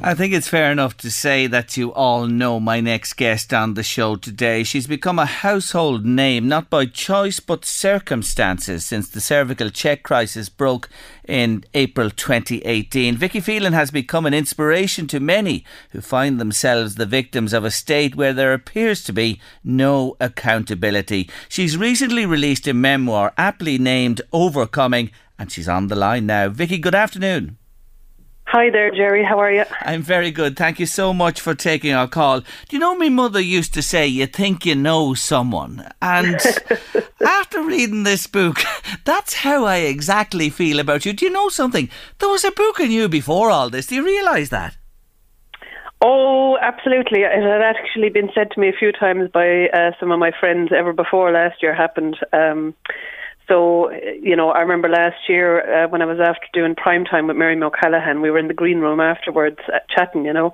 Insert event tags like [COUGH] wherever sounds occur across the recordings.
I think it's fair enough to say that you all know my next guest on the show today. She's become a household name, not by choice but circumstances, since the cervical check crisis broke in April 2018. Vicky Phelan has become an inspiration to many who find themselves the victims of a state where there appears to be no accountability. She's recently released a memoir aptly named Overcoming, and she's on the line now. Vicky, good afternoon. Hi there, Jerry. How are you? I'm very good. Thank you so much for taking our call. Do you know, my mother used to say, you think you know someone. And [LAUGHS] after reading this book, [LAUGHS] that's how I exactly feel about you. Do you know something? There was a book in you before all this. Do you realise that? Oh, absolutely. It had actually been said to me a few times by uh, some of my friends ever before last year happened. Um, so, you know, I remember last year uh, when I was after doing prime time with Miriam O'Callaghan, we were in the green room afterwards uh, chatting, you know,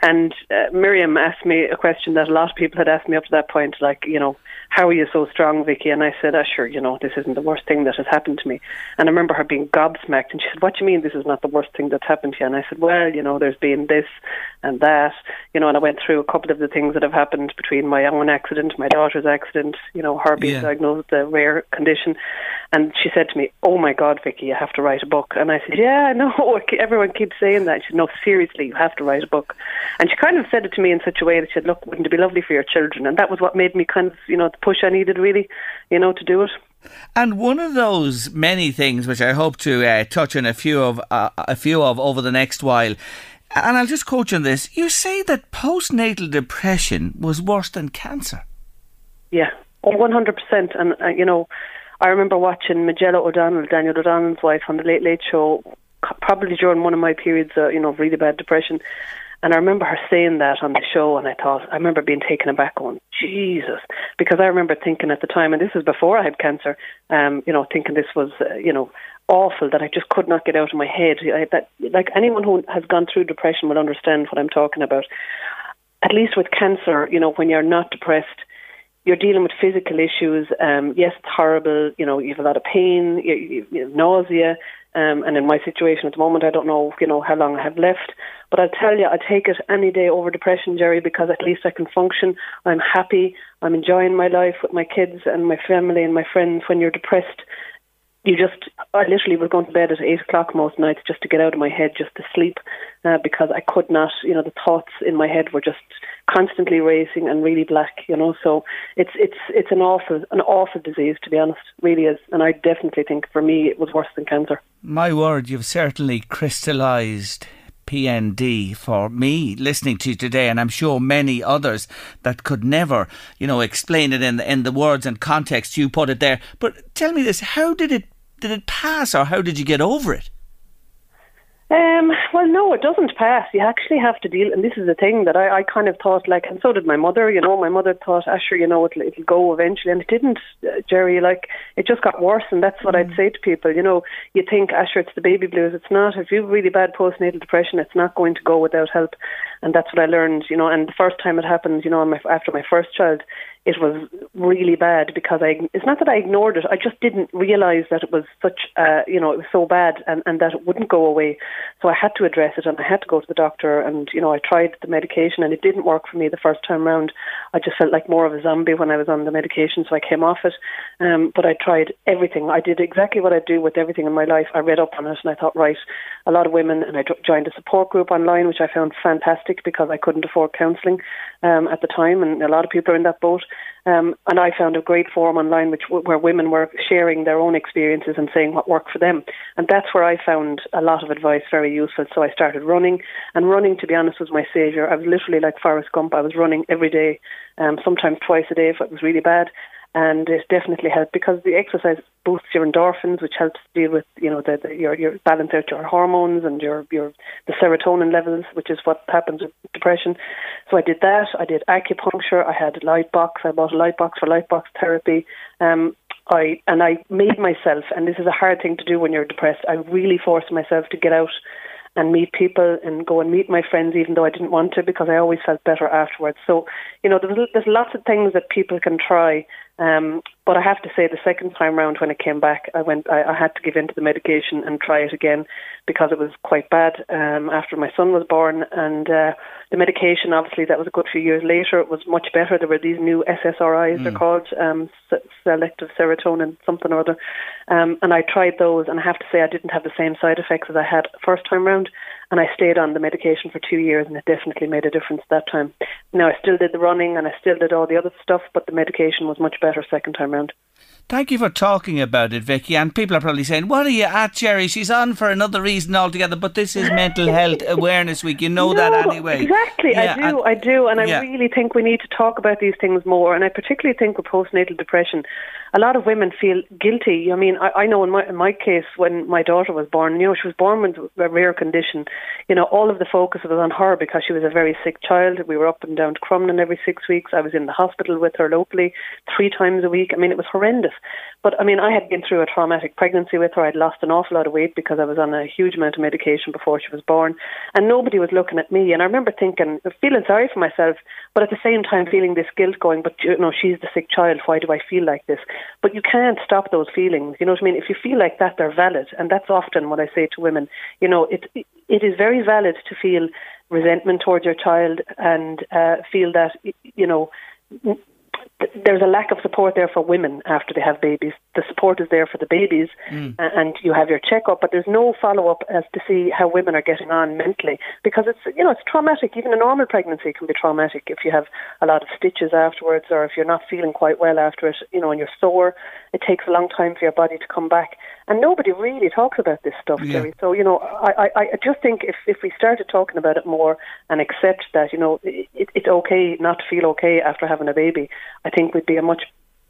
and uh, Miriam asked me a question that a lot of people had asked me up to that point, like, you know, how are you so strong, Vicky? And I said, oh, sure, you know, this isn't the worst thing that has happened to me. And I remember her being gobsmacked, and she said, what do you mean this is not the worst thing that's happened to you? And I said, well, you know, there's been this and that, you know, and I went through a couple of the things that have happened between my own accident, my daughter's accident, you know, her being Yeah. diagnosed with a rare condition. And she said to me, oh my God, Vicky, you have to write a book. And I said, yeah, I know, [LAUGHS] everyone keeps saying that. She said, no, seriously, you have to write a book. And she kind of said it to me in such a way that she said, look, wouldn't it be lovely for your children? And that was what made me kind of, you know, the push I needed really, you know, to do it. And one of those many things which I hope to uh, touch on a few of uh, a few of over the next while. And I'll just quote you on this. You say that postnatal depression was worse than cancer. Yeah, oh, one hundred percent. And uh, you know, I remember watching Majella O'Donnell, Daniel O'Donnell's wife, on the Late Late Show, probably during one of my periods, uh, you know, of really bad depression. And I remember her saying that on the show, and I thought, I remember being taken aback, going, Jesus, because I remember thinking at the time, and this was before I had cancer, um, you know, thinking this was, uh, you know, awful that I just could not get out of my head. I, that, like anyone who has gone through depression will understand what I'm talking about. At least with cancer, you know, when you're not depressed, you're dealing with physical issues. Um, yes, it's horrible. You know, you have a lot of pain, you, you, you have nausea. Um, and in my situation at the moment, I don't know, you know, how long I have left. But I'll tell you, I take it any day over depression, Jerry, because at least I can function. I'm happy. I'm enjoying my life with my kids and my family and my friends. When you're depressed, you just I literally was going to bed at eight o'clock most nights just to get out of my head, just to sleep, uh, because I could not. You know, the thoughts in my head were just constantly racing and really black. You know, so it's it's it's an awful an awful disease to be honest, really is. And I definitely think for me it was worse than cancer. My word, you've certainly crystallised PND for me listening to you today, and I'm sure many others that could never, you know, explain it in the, in the words and context you put it there. But tell me this: how did it did it pass, or how did you get over it? Um, well, no, it doesn't pass. You actually have to deal, and this is the thing that I, I kind of thought, like, and so did my mother. You know, my mother thought, Asher, you know, it'll, it'll go eventually, and it didn't, uh, Jerry. Like, it just got worse, and that's what I'd say to people. You know, you think, Asher, it's the baby blues. It's not. If you have really bad postnatal depression, it's not going to go without help, and that's what I learned. You know, and the first time it happened, you know, my, after my first child, it was really bad because I. It's not that I ignored it. I just didn't realize that it was such. Uh, you know, it was so bad, and and that it wouldn't go away. So I had to address it, and I had to go to the doctor. And you know, I tried the medication, and it didn't work for me the first time round. I just felt like more of a zombie when I was on the medication, so I came off it. Um, but I tried everything. I did exactly what I do with everything in my life. I read up on it, and I thought, right, a lot of women, and I joined a support group online, which I found fantastic because I couldn't afford counselling um, at the time, and a lot of people are in that boat. Um, and I found a great forum online which where women were sharing their own experiences and saying what worked for them. And that's where I found a lot of advice very useful. So I started running, and running, to be honest, was my savior. I was literally like Forrest Gump. I was running every day, um, sometimes twice a day if it was really bad and it definitely helped because the exercise boosts your endorphins, which helps deal with you know the, the your your balance out your hormones and your your the serotonin levels, which is what happens with depression. So I did that. I did acupuncture. I had a light box. I bought a light box for light box therapy. Um, I and I made myself, and this is a hard thing to do when you're depressed. I really forced myself to get out and meet people and go and meet my friends, even though I didn't want to, because I always felt better afterwards. So, you know, there's, there's lots of things that people can try um, but I have to say, the second time round when it came back, I went. I, I had to give in to the medication and try it again because it was quite bad um, after my son was born. And uh, the medication, obviously, that was a good few years later. It was much better. There were these new SSRIs, mm. they're called um, selective serotonin, something or other. Um, and I tried those, and I have to say, I didn't have the same side effects as I had first time round. And I stayed on the medication for two years, and it definitely made a difference that time. Now I still did the running, and I still did all the other stuff, but the medication was much better second time round. Thank you for talking about it, Vicky. And people are probably saying, "What are you at, Jerry? She's on for another reason altogether." But this is Mental [LAUGHS] Health Awareness Week. You know no, that anyway. Exactly, yeah, I do, and, I do, and yeah. I really think we need to talk about these things more. And I particularly think with postnatal depression, a lot of women feel guilty. I mean, I, I know in my in my case when my daughter was born, you know, she was born with a rare condition. You know, all of the focus was on her because she was a very sick child. We were up and down to Crumlin every six weeks. I was in the hospital with her locally three times a week. I mean, it was horrendous. But I mean, I had been through a traumatic pregnancy with her. I'd lost an awful lot of weight because I was on a huge amount of medication before she was born, and nobody was looking at me. And I remember thinking, feeling sorry for myself, but at the same time feeling this guilt, going, "But you know, she's the sick child. Why do I feel like this?" But you can't stop those feelings. You know what I mean? If you feel like that, they're valid, and that's often what I say to women. You know, it it is very valid to feel resentment towards your child and uh, feel that you know there's a lack of support there for women after they have babies. The support is there for the babies, mm. and you have your checkup, but there's no follow up as to see how women are getting on mentally because it's you know it's traumatic. Even a normal pregnancy can be traumatic if you have a lot of stitches afterwards, or if you're not feeling quite well after it, you know, and you're sore. It takes a long time for your body to come back, and nobody really talks about this stuff, yeah. Jerry. So you know, I, I I just think if if we started talking about it more and accept that you know it, it's okay not to feel okay after having a baby. I think we'd be a much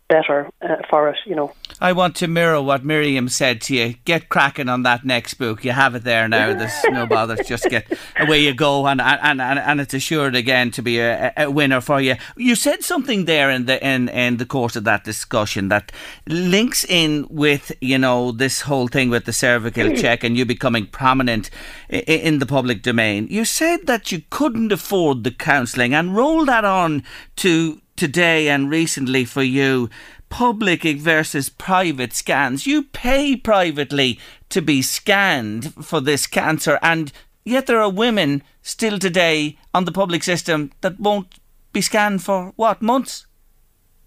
better uh, for it, you know. I want to mirror what Miriam said to you. Get cracking on that next book. You have it there now. There's no bother. Just get away you go, and and, and, and it's assured again to be a, a winner for you. You said something there in the in, in the course of that discussion that links in with you know this whole thing with the cervical [CLEARS THROAT] check and you becoming prominent in, in the public domain. You said that you couldn't afford the counselling and roll that on to today and recently for you public versus private scans. You pay privately to be scanned for this cancer, and yet there are women still today on the public system that won't be scanned for what months.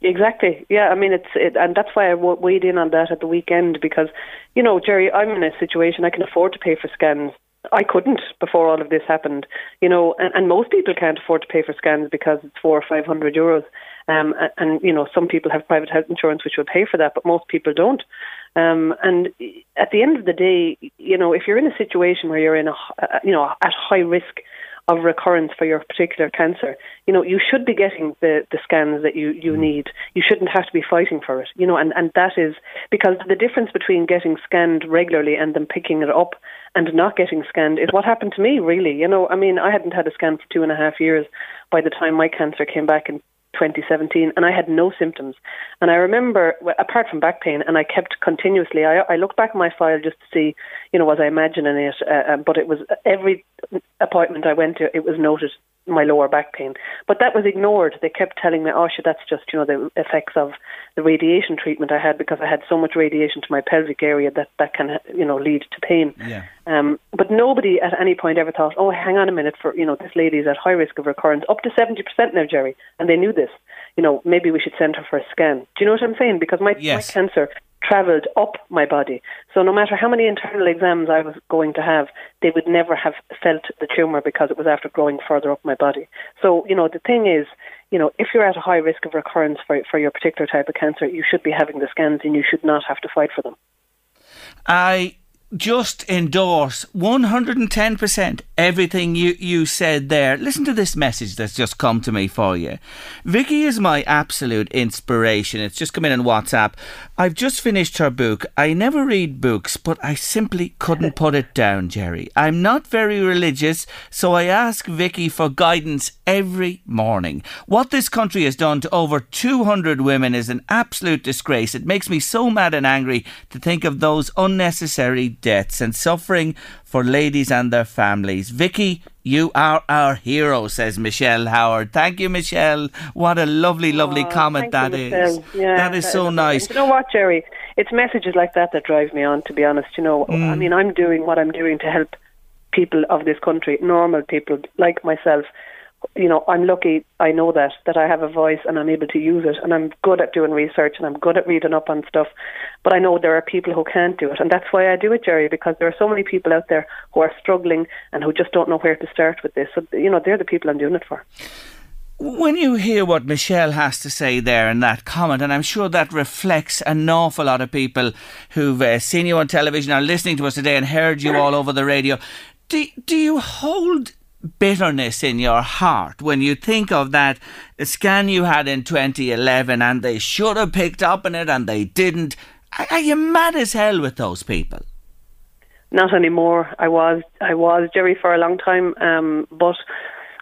Exactly. Yeah. I mean, it's it, and that's why I weighed in on that at the weekend because, you know, Jerry, I'm in a situation I can afford to pay for scans I couldn't before all of this happened, you know, and, and most people can't afford to pay for scans because it's four or five hundred euros. Um, and, you know, some people have private health insurance which will pay for that, but most people don't. Um, and at the end of the day, you know, if you're in a situation where you're in a, you know, at high risk of recurrence for your particular cancer, you know, you should be getting the, the scans that you, you mm. need. You shouldn't have to be fighting for it, you know, and, and that is because the difference between getting scanned regularly and then picking it up and not getting scanned is what happened to me, really. You know, I mean, I hadn't had a scan for two and a half years by the time my cancer came back in 2017 and I had no symptoms. And I remember, apart from back pain, and I kept continuously, I, I looked back at my file just to see, you know, was I imagining it? Uh, um, but it was every appointment I went to, it was noted my lower back pain. But that was ignored. They kept telling me, oh, sure, that's just, you know, the effects of the radiation treatment I had because I had so much radiation to my pelvic area that that can, you know, lead to pain. Yeah. Um, but nobody at any point ever thought, oh, hang on a minute, for, you know, this lady is at high risk of recurrence, up to 70% now, Jerry. And they knew this. You know, maybe we should send her for a scan. Do you know what I'm saying? Because my, yes. my cancer travelled up my body. So no matter how many internal exams I was going to have, they would never have felt the tumour because it was after growing further up my body. So, you know, the thing is, you know, if you're at a high risk of recurrence for, for your particular type of cancer, you should be having the scans and you should not have to fight for them. I just endorse 110% everything you, you said there. Listen to this message that's just come to me for you. Vicky is my absolute inspiration. It's just come in on WhatsApp. I've just finished her book. I never read books, but I simply couldn't put it down, Jerry. I'm not very religious, so I ask Vicky for guidance every morning. What this country has done to over 200 women is an absolute disgrace. It makes me so mad and angry to think of those unnecessary deaths and suffering for ladies and their families. Vicky, you are our hero, says Michelle Howard. Thank you, Michelle. What a lovely, lovely oh, comment that you, is. Yeah, that is so nice. You know what, Jerry? It's messages like that that drive me on, to be honest. You know, mm. I mean, I'm doing what I'm doing to help people of this country, normal people like myself, you know, I'm lucky. I know that that I have a voice and I'm able to use it, and I'm good at doing research and I'm good at reading up on stuff. But I know there are people who can't do it, and that's why I do it, Jerry, because there are so many people out there who are struggling and who just don't know where to start with this. So you know, they're the people I'm doing it for. When you hear what Michelle has to say there in that comment, and I'm sure that reflects an awful lot of people who've uh, seen you on television, are listening to us today, and heard you all over the radio. Do, do you hold bitterness in your heart when you think of that scan you had in 2011 and they should have picked up on it and they didn't. Are you mad as hell with those people? Not anymore. I was, I was Jerry for a long time, um, but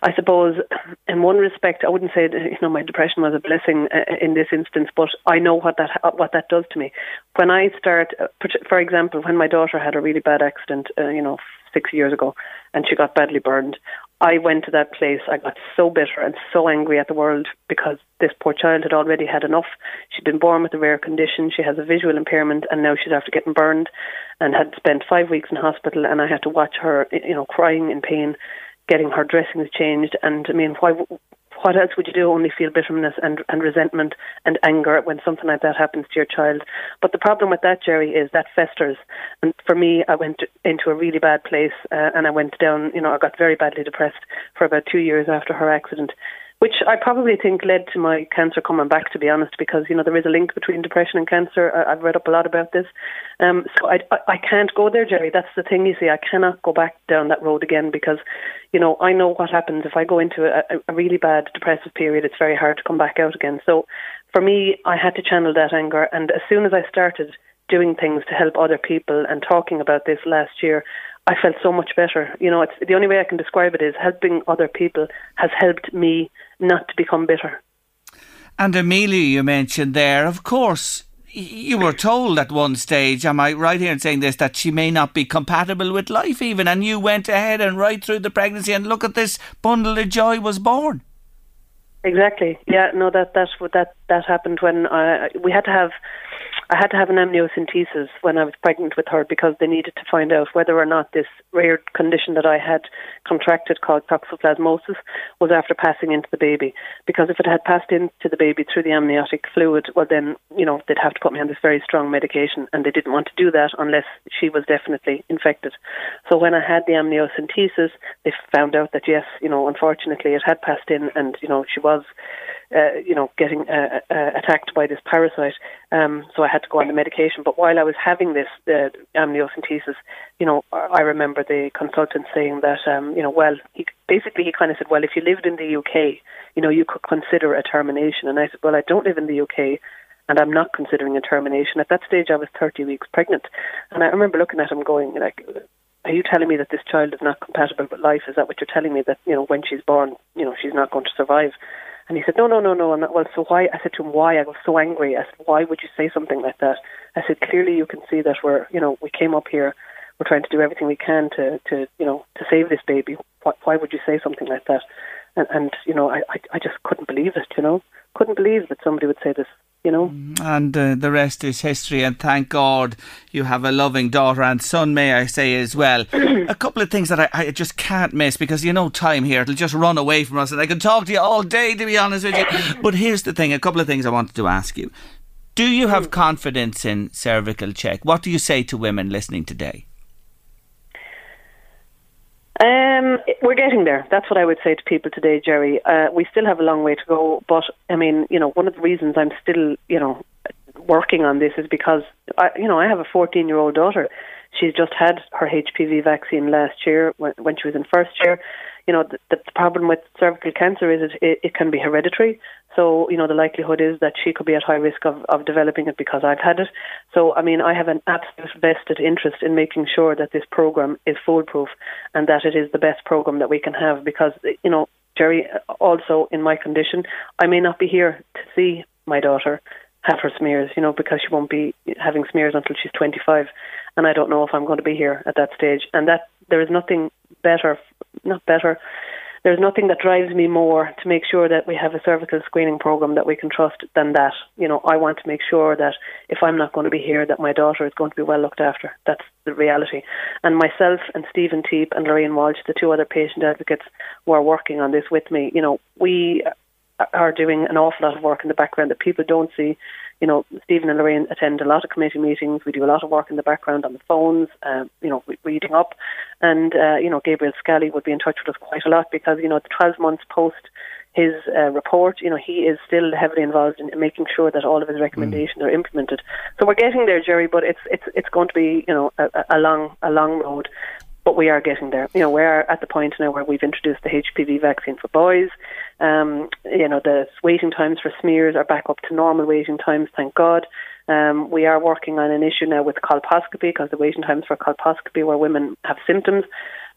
I suppose, in one respect, I wouldn't say you know my depression was a blessing uh, in this instance, but I know what that what that does to me. When I start, uh, for example, when my daughter had a really bad accident, uh, you know, six years ago, and she got badly burned. I went to that place. I got so bitter and so angry at the world because this poor child had already had enough. She'd been born with a rare condition. She has a visual impairment, and now she's after getting burned, and had spent five weeks in hospital. And I had to watch her, you know, crying in pain, getting her dressings changed. And I mean, why what else would you do? Only feel bitterness and, and resentment and anger when something like that happens to your child. But the problem with that, Jerry, is that festers. And for me, I went into a really bad place uh, and I went down, you know, I got very badly depressed for about two years after her accident which I probably think led to my cancer coming back, to be honest, because you know there is a link between depression and cancer. I've read up a lot about this, um, so I, I can't go there, Jerry. That's the thing. You see, I cannot go back down that road again because, you know, I know what happens if I go into a, a really bad depressive period. It's very hard to come back out again. So, for me, I had to channel that anger, and as soon as I started doing things to help other people and talking about this last year, I felt so much better. You know, it's the only way I can describe it is helping other people has helped me not to become bitter. And Amelia, you mentioned there, of course, you were told at one stage, am I right here in saying this, that she may not be compatible with life even, and you went ahead and right through the pregnancy, and look at this bundle of joy was born. Exactly. Yeah. No. That that that that happened when I, we had to have I had to have an amniocentesis when I was pregnant with her because they needed to find out whether or not this rare condition that I had contracted called toxoplasmosis was after passing into the baby. Because if it had passed into the baby through the amniotic fluid, well then, you know, they'd have to put me on this very strong medication and they didn't want to do that unless she was definitely infected. So when I had the amniocentesis, they found out that yes, you know, unfortunately it had passed in and, you know, she was uh, you know, getting uh, uh, attacked by this parasite. Um, so I had to go on the medication. But while I was having this uh, amniocentesis, you know, I remember the consultant saying that, um, you know, well, he basically he kind of said, well, if you lived in the UK, you know, you could consider a termination. And I said, well, I don't live in the UK. And I'm not considering a termination. At that stage, I was 30 weeks pregnant. And I remember looking at him going, like, are you telling me that this child is not compatible with life? Is that what you're telling me that you know when she's born, you know she's not going to survive? And he said, no, no, no, no. And well, so why? I said to him, why? I was so angry. I said, why would you say something like that? I said, clearly you can see that we're, you know, we came up here, we're trying to do everything we can to, to, you know, to save this baby. why, why would you say something like that? And, and you know, I, I, I just couldn't believe it. You know, couldn't believe that somebody would say this you know. And uh, the rest is history. And thank God you have a loving daughter and son, may I say as well. [CLEARS THROAT] a couple of things that I, I, just can't miss because you know time here it'll just run away from us, and I can talk to you all day to be honest with you. [CLEARS THROAT] but here's the thing: a couple of things I wanted to ask you. Do you have confidence in cervical check? What do you say to women listening today? Um, we're getting there. That's what I would say to people today, Jerry. Uh, we still have a long way to go, but I mean, you know, one of the reasons I'm still, you know, working on this is because, I, you know, I have a 14 year old daughter. She's just had her HPV vaccine last year when, when she was in first year you know, the, the problem with cervical cancer is it, it, it can be hereditary. So, you know, the likelihood is that she could be at high risk of, of developing it because I've had it. So, I mean, I have an absolute vested interest in making sure that this program is foolproof and that it is the best program that we can have because, you know, Jerry, uh, also in my condition, I may not be here to see my daughter have her smears, you know, because she won't be having smears until she's 25. And I don't know if I'm going to be here at that stage. And that there is nothing better, not better. There's nothing that drives me more to make sure that we have a cervical screening program that we can trust than that. You know, I want to make sure that if I'm not going to be here, that my daughter is going to be well looked after. That's the reality. And myself and Stephen Teap and Lorraine Walsh, the two other patient advocates who are working on this with me, you know, we are doing an awful lot of work in the background that people don't see you know, Stephen and Lorraine attend a lot of committee meetings. We do a lot of work in the background on the phones, um, you know, reading up. And, uh, you know, Gabriel Scally would be in touch with us quite a lot because, you know, the 12 months post his uh, report, you know, he is still heavily involved in making sure that all of his recommendations mm. are implemented. So we're getting there, Jerry, but it's it's it's going to be, you know, a, a long a long road but we are getting there. You know, we're at the point now where we've introduced the HPV vaccine for boys. Um, you know, the waiting times for smears are back up to normal waiting times, thank God. Um, we are working on an issue now with colposcopy because the waiting times for colposcopy where women have symptoms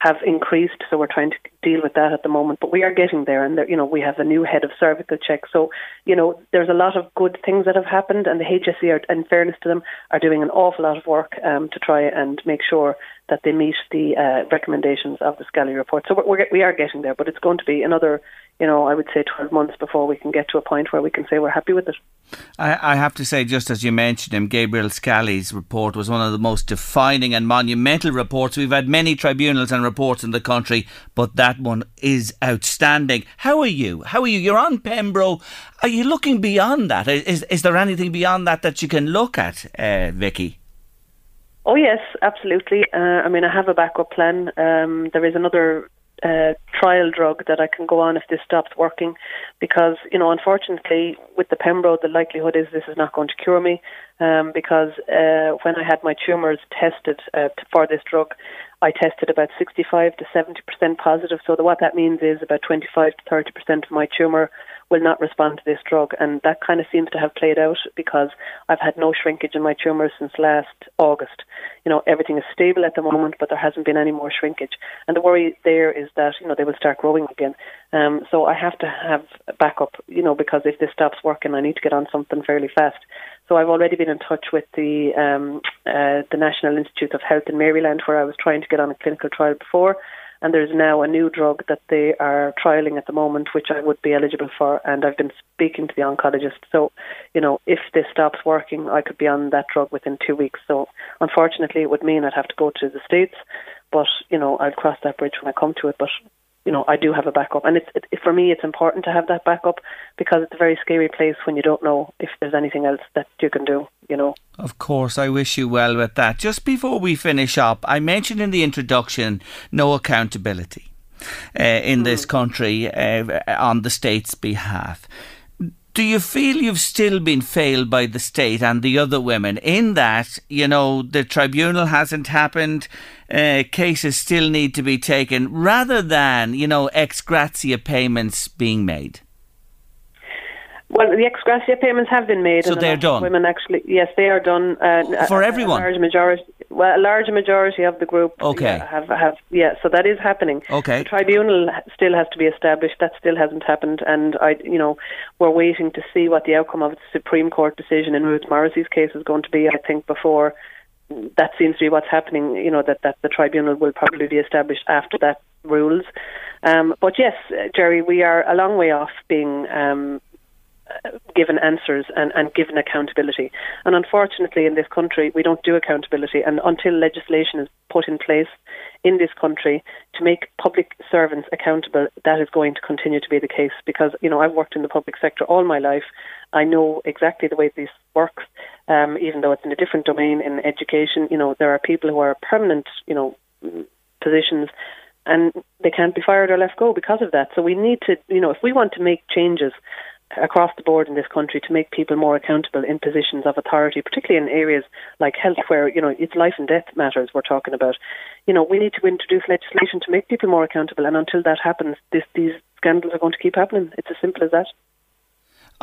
have increased, so we're trying to deal with that at the moment. But we are getting there, and there, you know we have a new head of cervical check. So you know there's a lot of good things that have happened, and the HSE, are, in fairness to them, are doing an awful lot of work um, to try and make sure that they meet the uh, recommendations of the Scally report. So we're, we are getting there, but it's going to be another you know, I would say 12 months before we can get to a point where we can say we're happy with it. I, I have to say, just as you mentioned him, Gabriel Scally's report was one of the most defining and monumental reports. We've had many tribunals and reports in the country, but that one is outstanding. How are you? How are you? You're on Pembro. Are you looking beyond that? Is, is there anything beyond that that you can look at, uh, Vicky? Oh yes, absolutely. Uh, I mean, I have a backup plan. Um, there is another uh, trial drug that I can go on if this stops working, because you know, unfortunately, with the Pembro, the likelihood is this is not going to cure me, um, because uh, when I had my tumours tested uh, for this drug, I tested about 65 to 70 percent positive. So the, what that means is about 25 to 30 percent of my tumour will not respond to this drug. And that kind of seems to have played out because I've had no shrinkage in my tumours since last August. You know, everything is stable at the moment, but there hasn't been any more shrinkage. And the worry there is that, you know, they will start growing again. Um, so I have to have backup, you know, because if this stops working, I need to get on something fairly fast. So I've already been in touch with the um, uh, the National Institute of Health in Maryland, where I was trying to get on a clinical trial before and there's now a new drug that they are trialing at the moment, which I would be eligible for. And I've been speaking to the oncologist. So, you know, if this stops working, I could be on that drug within two weeks. So, unfortunately, it would mean I'd have to go to the States. But, you know, I'll cross that bridge when I come to it. But you know, I do have a backup, and it's it, for me, it's important to have that backup because it's a very scary place when you don't know if there's anything else that you can do. You know. Of course, I wish you well with that. Just before we finish up, I mentioned in the introduction no accountability uh, in mm. this country uh, on the state's behalf do you feel you've still been failed by the state and the other women in that, you know, the tribunal hasn't happened, uh, cases still need to be taken, rather than, you know, ex gratia payments being made? Well, the ex gratia payments have been made. So they're done. Women actually, yes, they are done. Uh, For everyone. A large majority, well, a large majority of the group. Okay. Yeah, have have yeah. So that is happening. Okay. The tribunal still has to be established. That still hasn't happened, and I, you know, we're waiting to see what the outcome of the Supreme Court decision in Ruth Morrissey's case is going to be. I think before that seems to be what's happening. You know that that the tribunal will probably be established after that rules. Um, but yes, Jerry, we are a long way off being um, given answers and, and given accountability. And unfortunately, in this country, we don't do accountability. And until legislation is put in place in this country to make public servants accountable, that is going to continue to be the case. Because you know, I've worked in the public sector all my life. I know exactly the way this works. Um, even though it's in a different domain in education, you know, there are people who are permanent, you know, positions and they can't be fired or left go because of that. So we need to, you know, if we want to make changes across the board in this country to make people more accountable in positions of authority, particularly in areas like health, where you know it's life and death matters we're talking about. You know, we need to introduce legislation to make people more accountable, and until that happens, this, these scandals are going to keep happening. It's as simple as that.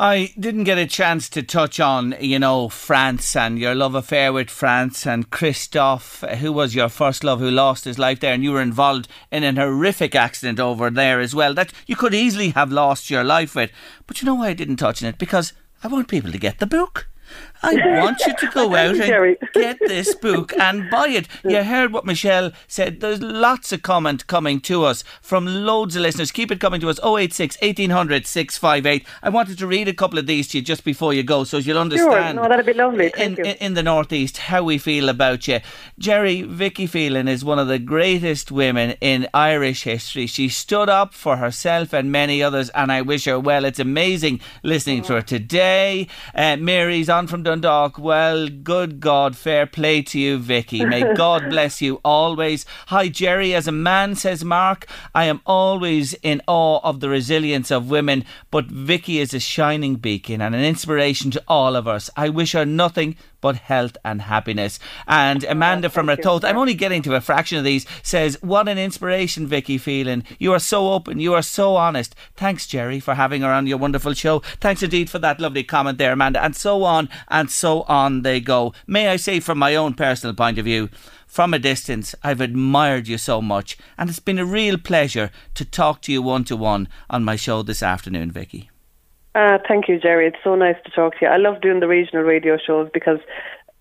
I didn't get a chance to touch on, you know, France and your love affair with France and Christophe, who was your first love, who lost his life there, and you were involved in an horrific accident over there as well that you could easily have lost your life with. But you know why I didn't touch on it? Because I want people to get the book. I [LAUGHS] want you to go out and get this book and buy it. [LAUGHS] You heard what Michelle said. There's lots of comment coming to us from loads of listeners. Keep it coming to us 086 1800 658. I wanted to read a couple of these to you just before you go so you'll understand. Sure. No, that'd be lovely. Thank in, you. in the Northeast, how we feel about you. Jerry, Vicky Phelan is one of the greatest women in Irish history. She stood up for herself and many others, and I wish her well. It's amazing listening to her today. Uh, Mary's on from Dundalk. Well, good God, fair play to you, Vicky. May [LAUGHS] God bless you always. Hi, Jerry. As a man, says Mark, I am always in awe of the resilience of women, but Vicky is a shining beacon and an inspiration to all of us. I wish her nothing but health and happiness. And Amanda oh, from Ratoath, I'm only getting to a fraction of these, says, What an inspiration, Vicky Phelan. You are so open, you are so honest. Thanks, Jerry, for having her on your wonderful show. Thanks indeed for that lovely comment there, Amanda. And so on and so on they go. May I say, from my own personal point of view, from a distance, I've admired you so much, and it's been a real pleasure to talk to you one to one on my show this afternoon, Vicky. Uh, thank you, Jerry. It's so nice to talk to you. I love doing the regional radio shows because,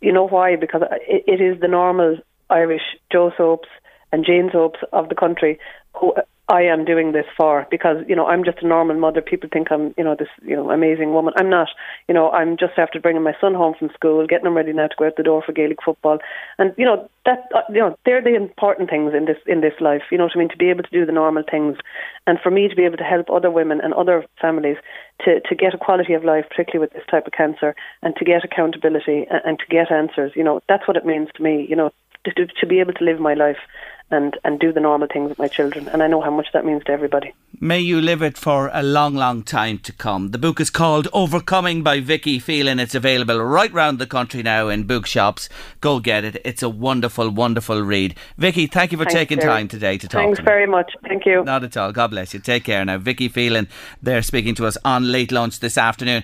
you know why? Because it, it is the normal Irish Joe Soaps and Jane Soaps of the country who I am doing this for because you know I'm just a normal mother. People think I'm you know this you know amazing woman. I'm not. You know I'm just after bringing my son home from school, getting him ready now to go out the door for Gaelic football, and you know that uh, you know they're the important things in this in this life. You know what I mean? To be able to do the normal things, and for me to be able to help other women and other families to to get a quality of life, particularly with this type of cancer, and to get accountability and, and to get answers. You know that's what it means to me. You know to, to be able to live my life and, and do the normal things with my children. And I know how much that means to everybody. May you live it for a long, long time to come. The book is called Overcoming by Vicky Phelan. It's available right round the country now in bookshops. Go get it. It's a wonderful, wonderful read. Vicky, thank you for Thanks, taking Jerry. time today to talk Thanks to very much. Thank you. Not at all. God bless you. Take care now. Vicky Phelan, they're speaking to us on Late Lunch this afternoon.